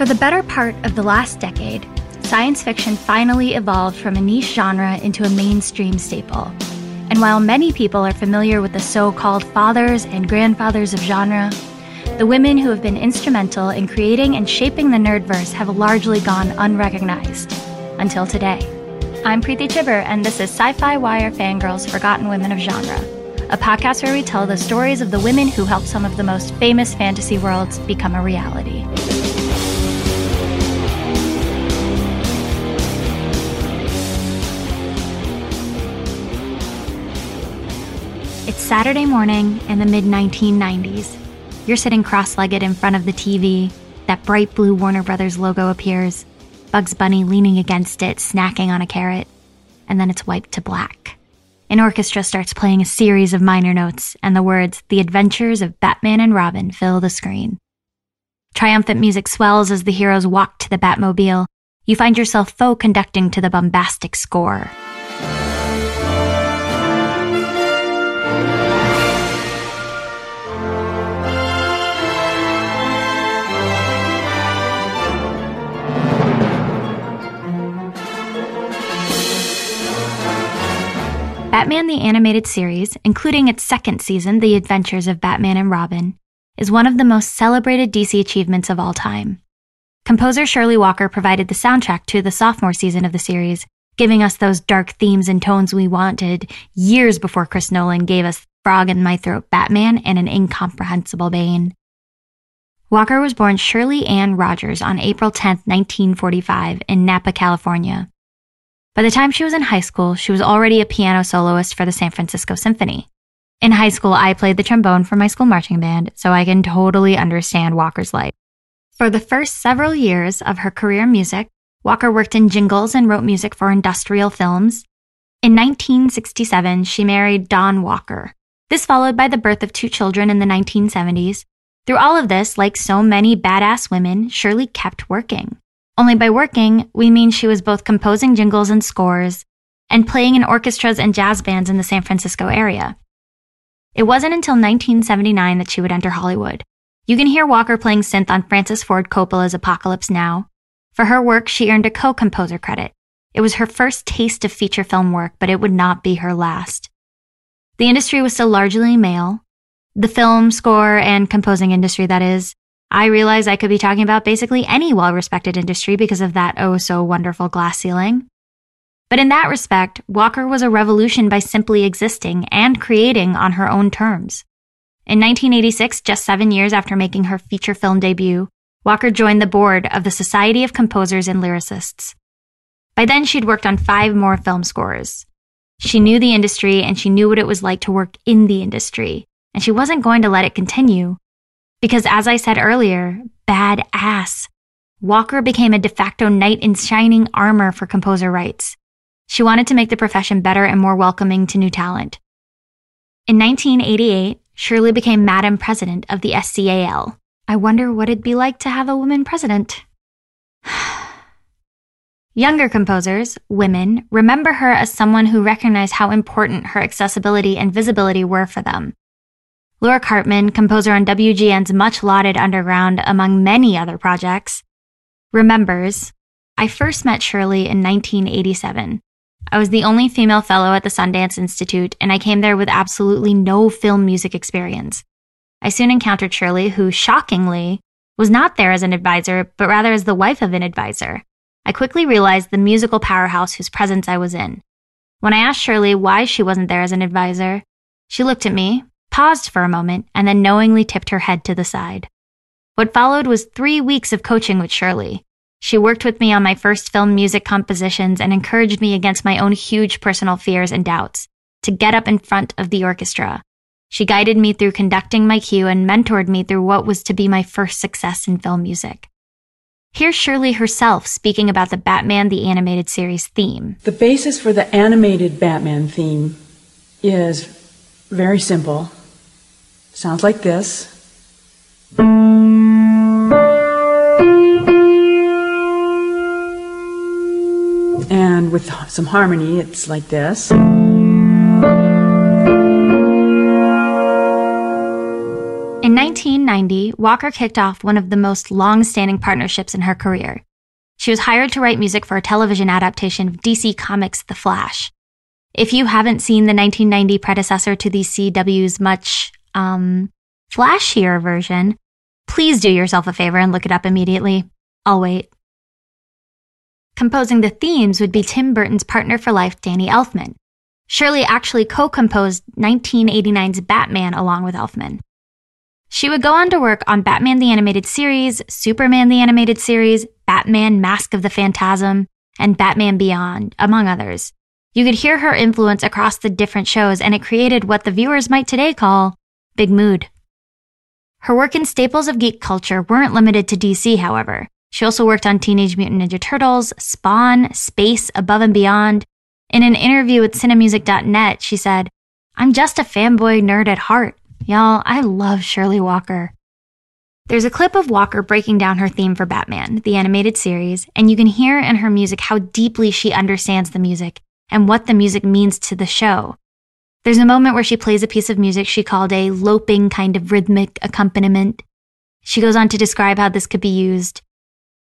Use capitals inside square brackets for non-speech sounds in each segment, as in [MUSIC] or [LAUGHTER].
For the better part of the last decade, science fiction finally evolved from a niche genre into a mainstream staple. And while many people are familiar with the so called fathers and grandfathers of genre, the women who have been instrumental in creating and shaping the nerdverse have largely gone unrecognized until today. I'm Preeti Chhibber, and this is Sci Fi Wire Fangirls Forgotten Women of Genre, a podcast where we tell the stories of the women who helped some of the most famous fantasy worlds become a reality. It's Saturday morning in the mid 1990s. You're sitting cross legged in front of the TV. That bright blue Warner Brothers logo appears. Bugs Bunny leaning against it, snacking on a carrot. And then it's wiped to black. An orchestra starts playing a series of minor notes, and the words, The Adventures of Batman and Robin, fill the screen. Triumphant music swells as the heroes walk to the Batmobile. You find yourself faux conducting to the bombastic score. Batman the Animated Series, including its second season, The Adventures of Batman and Robin, is one of the most celebrated DC achievements of all time. Composer Shirley Walker provided the soundtrack to the sophomore season of the series, giving us those dark themes and tones we wanted years before Chris Nolan gave us Frog in My Throat Batman and an incomprehensible Bane. Walker was born Shirley Ann Rogers on April 10, 1945, in Napa, California. By the time she was in high school, she was already a piano soloist for the San Francisco Symphony. In high school, I played the trombone for my school marching band, so I can totally understand Walker's life. For the first several years of her career in music, Walker worked in jingles and wrote music for industrial films. In 1967, she married Don Walker. This followed by the birth of two children in the 1970s. Through all of this, like so many badass women, Shirley kept working. Only by working, we mean she was both composing jingles and scores and playing in orchestras and jazz bands in the San Francisco area. It wasn't until 1979 that she would enter Hollywood. You can hear Walker playing synth on Francis Ford Coppola's Apocalypse Now. For her work, she earned a co-composer credit. It was her first taste of feature film work, but it would not be her last. The industry was still largely male. The film, score, and composing industry, that is, I realize I could be talking about basically any well respected industry because of that oh so wonderful glass ceiling. But in that respect, Walker was a revolution by simply existing and creating on her own terms. In 1986, just seven years after making her feature film debut, Walker joined the board of the Society of Composers and Lyricists. By then, she'd worked on five more film scores. She knew the industry and she knew what it was like to work in the industry, and she wasn't going to let it continue because as I said earlier, bad ass. Walker became a de facto knight in shining armor for composer rights. She wanted to make the profession better and more welcoming to new talent. In 1988, Shirley became Madam President of the SCAL. I wonder what it'd be like to have a woman president. [SIGHS] Younger composers, women, remember her as someone who recognized how important her accessibility and visibility were for them. Laura Karpman, composer on WGN's much lauded Underground, among many other projects, remembers I first met Shirley in 1987. I was the only female fellow at the Sundance Institute, and I came there with absolutely no film music experience. I soon encountered Shirley, who, shockingly, was not there as an advisor, but rather as the wife of an advisor. I quickly realized the musical powerhouse whose presence I was in. When I asked Shirley why she wasn't there as an advisor, she looked at me, paused for a moment, and then knowingly tipped her head to the side. What followed was three weeks of coaching with Shirley. She worked with me on my first film music compositions and encouraged me against my own huge personal fears and doubts. to get up in front of the orchestra. She guided me through conducting my cue and mentored me through what was to be my first success in film music. Here's Shirley herself speaking about the Batman the Animated Series theme. The basis for the animated Batman theme is very simple. Sounds like this. And with some harmony, it's like this. In 1990, Walker kicked off one of the most long standing partnerships in her career. She was hired to write music for a television adaptation of DC Comics' The Flash. If you haven't seen the 1990 predecessor to the CW's much, um, flashier version, please do yourself a favor and look it up immediately. I'll wait. Composing the themes would be Tim Burton's partner for life, Danny Elfman. Shirley actually co composed 1989's Batman along with Elfman. She would go on to work on Batman the Animated Series, Superman the Animated Series, Batman Mask of the Phantasm, and Batman Beyond, among others. You could hear her influence across the different shows, and it created what the viewers might today call Big Mood. Her work in staples of geek culture weren't limited to DC, however. She also worked on Teenage Mutant Ninja Turtles, Spawn, Space, Above and Beyond. In an interview with Cinemusic.net, she said, I'm just a fanboy nerd at heart. Y'all, I love Shirley Walker. There's a clip of Walker breaking down her theme for Batman, the animated series, and you can hear in her music how deeply she understands the music and what the music means to the show. There's a moment where she plays a piece of music she called a loping kind of rhythmic accompaniment. She goes on to describe how this could be used.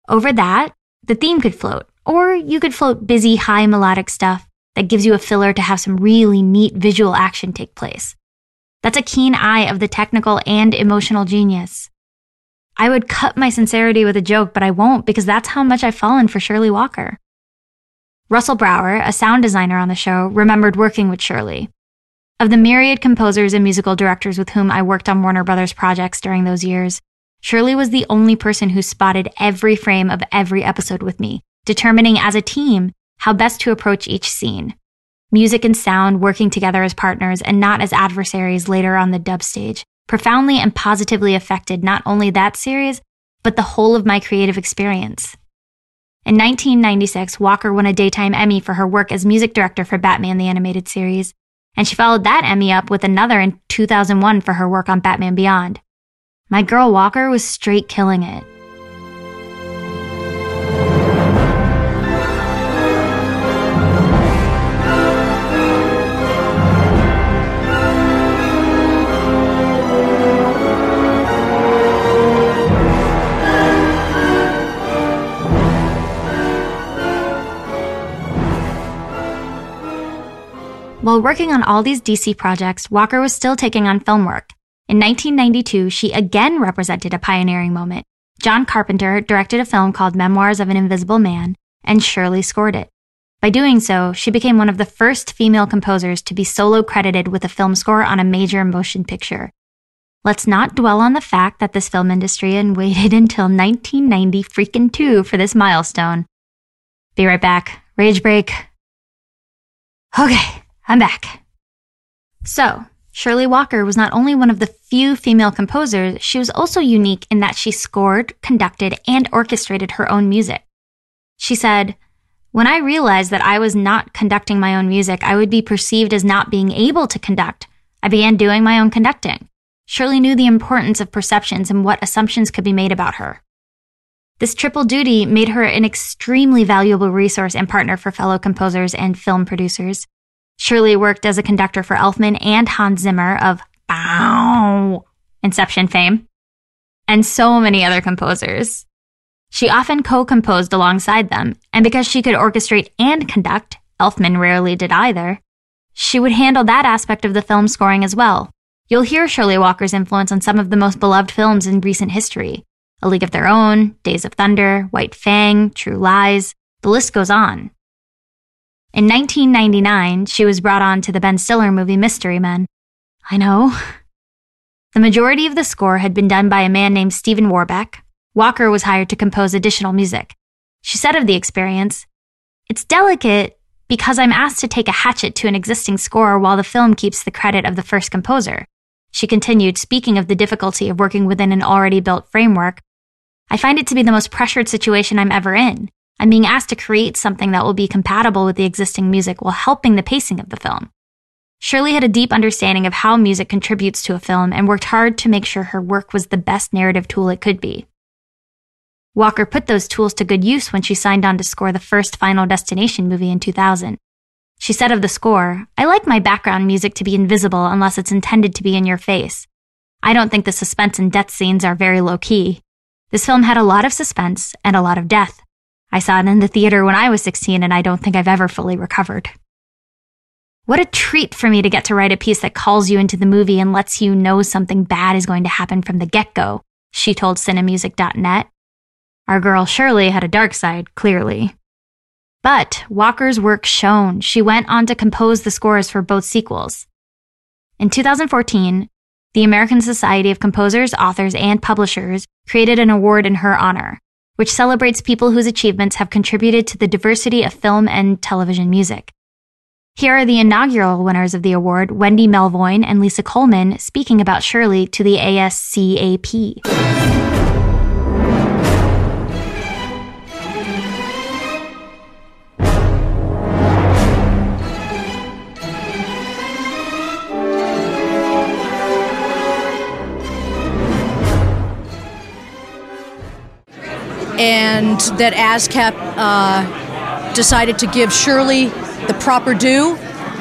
Over that, the theme could float, or you could float busy, high melodic stuff that gives you a filler to have some really neat visual action take place. That's a keen eye of the technical and emotional genius. I would cut my sincerity with a joke, but I won't because that's how much I've fallen for Shirley Walker. Russell Brower, a sound designer on the show, remembered working with Shirley. Of the myriad composers and musical directors with whom I worked on Warner Brothers projects during those years, Shirley was the only person who spotted every frame of every episode with me, determining as a team how best to approach each scene music and sound working together as partners and not as adversaries later on the dub stage, profoundly and positively affected not only that series, but the whole of my creative experience. In 1996, Walker won a Daytime Emmy for her work as music director for Batman the Animated Series, and she followed that Emmy up with another in 2001 for her work on Batman Beyond. My girl Walker was straight killing it. While working on all these DC projects, Walker was still taking on film work. In 1992, she again represented a pioneering moment. John Carpenter directed a film called Memoirs of an Invisible Man, and Shirley scored it. By doing so, she became one of the first female composers to be solo credited with a film score on a major motion picture. Let's not dwell on the fact that this film industry and waited until 1990 freaking 2 for this milestone. Be right back. Rage break. Okay. I'm back. So, Shirley Walker was not only one of the few female composers, she was also unique in that she scored, conducted, and orchestrated her own music. She said, When I realized that I was not conducting my own music, I would be perceived as not being able to conduct. I began doing my own conducting. Shirley knew the importance of perceptions and what assumptions could be made about her. This triple duty made her an extremely valuable resource and partner for fellow composers and film producers. Shirley worked as a conductor for Elfman and Hans Zimmer of Bow, Inception fame, and so many other composers. She often co-composed alongside them, and because she could orchestrate and conduct, Elfman rarely did either, she would handle that aspect of the film scoring as well. You'll hear Shirley Walker's influence on some of the most beloved films in recent history. A League of Their Own, Days of Thunder, White Fang, True Lies, the list goes on. In 1999, she was brought on to the Ben Stiller movie Mystery Men. I know. [LAUGHS] The majority of the score had been done by a man named Stephen Warbeck. Walker was hired to compose additional music. She said of the experience, It's delicate, because I'm asked to take a hatchet to an existing score while the film keeps the credit of the first composer. She continued, speaking of the difficulty of working within an already built framework. I find it to be the most pressured situation I'm ever in. I'm being asked to create something that will be compatible with the existing music while helping the pacing of the film. Shirley had a deep understanding of how music contributes to a film and worked hard to make sure her work was the best narrative tool it could be. Walker put those tools to good use when she signed on to score the first Final Destination movie in 2000. She said of the score, I like my background music to be invisible unless it's intended to be in your face. I don't think the suspense and death scenes are very low key. This film had a lot of suspense and a lot of death. I saw it in the theater when I was 16 and I don't think I've ever fully recovered. What a treat for me to get to write a piece that calls you into the movie and lets you know something bad is going to happen from the get go, she told Cinemusic.net. Our girl Shirley had a dark side, clearly. But Walker's work shone. She went on to compose the scores for both sequels. In 2014, the American Society of Composers, Authors, and Publishers created an award in her honor, which celebrates people whose achievements have contributed to the diversity of film and television music. Here are the inaugural winners of the award, Wendy Melvoin and Lisa Coleman, speaking about Shirley to the ASCAP. And that ASCAP uh, decided to give Shirley the proper due,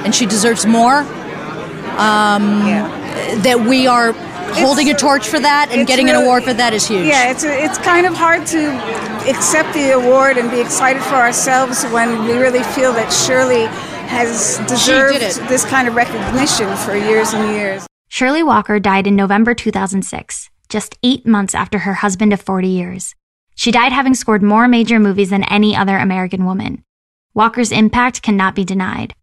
and she deserves more. Um, yeah. That we are holding it's, a torch for that and getting really, an award for that is huge. Yeah, it's it's kind of hard to accept the award and be excited for ourselves when we really feel that Shirley has deserved this kind of recognition for years and years. Shirley Walker died in November 2006, just eight months after her husband of 40 years. She died having scored more major movies than any other American woman. Walker's impact cannot be denied.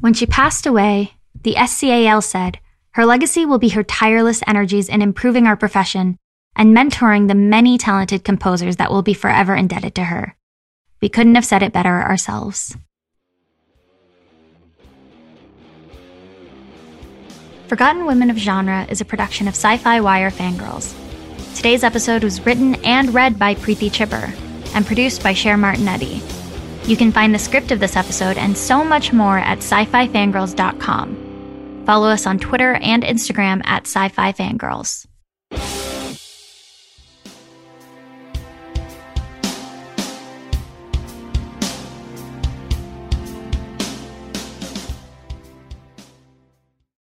When she passed away, the SCAL said, her legacy will be her tireless energies in improving our profession and mentoring the many talented composers that will be forever indebted to her. We couldn't have said it better ourselves. Forgotten Women of Genre is a production of Sci Fi Wire Fangirls. Today's episode was written and read by Preeti Chhibber and produced by Cher Martinetti. You can find the script of this episode and so much more at sci-fi fangirls.com. Follow us on Twitter and Instagram at sci-fi fangirls.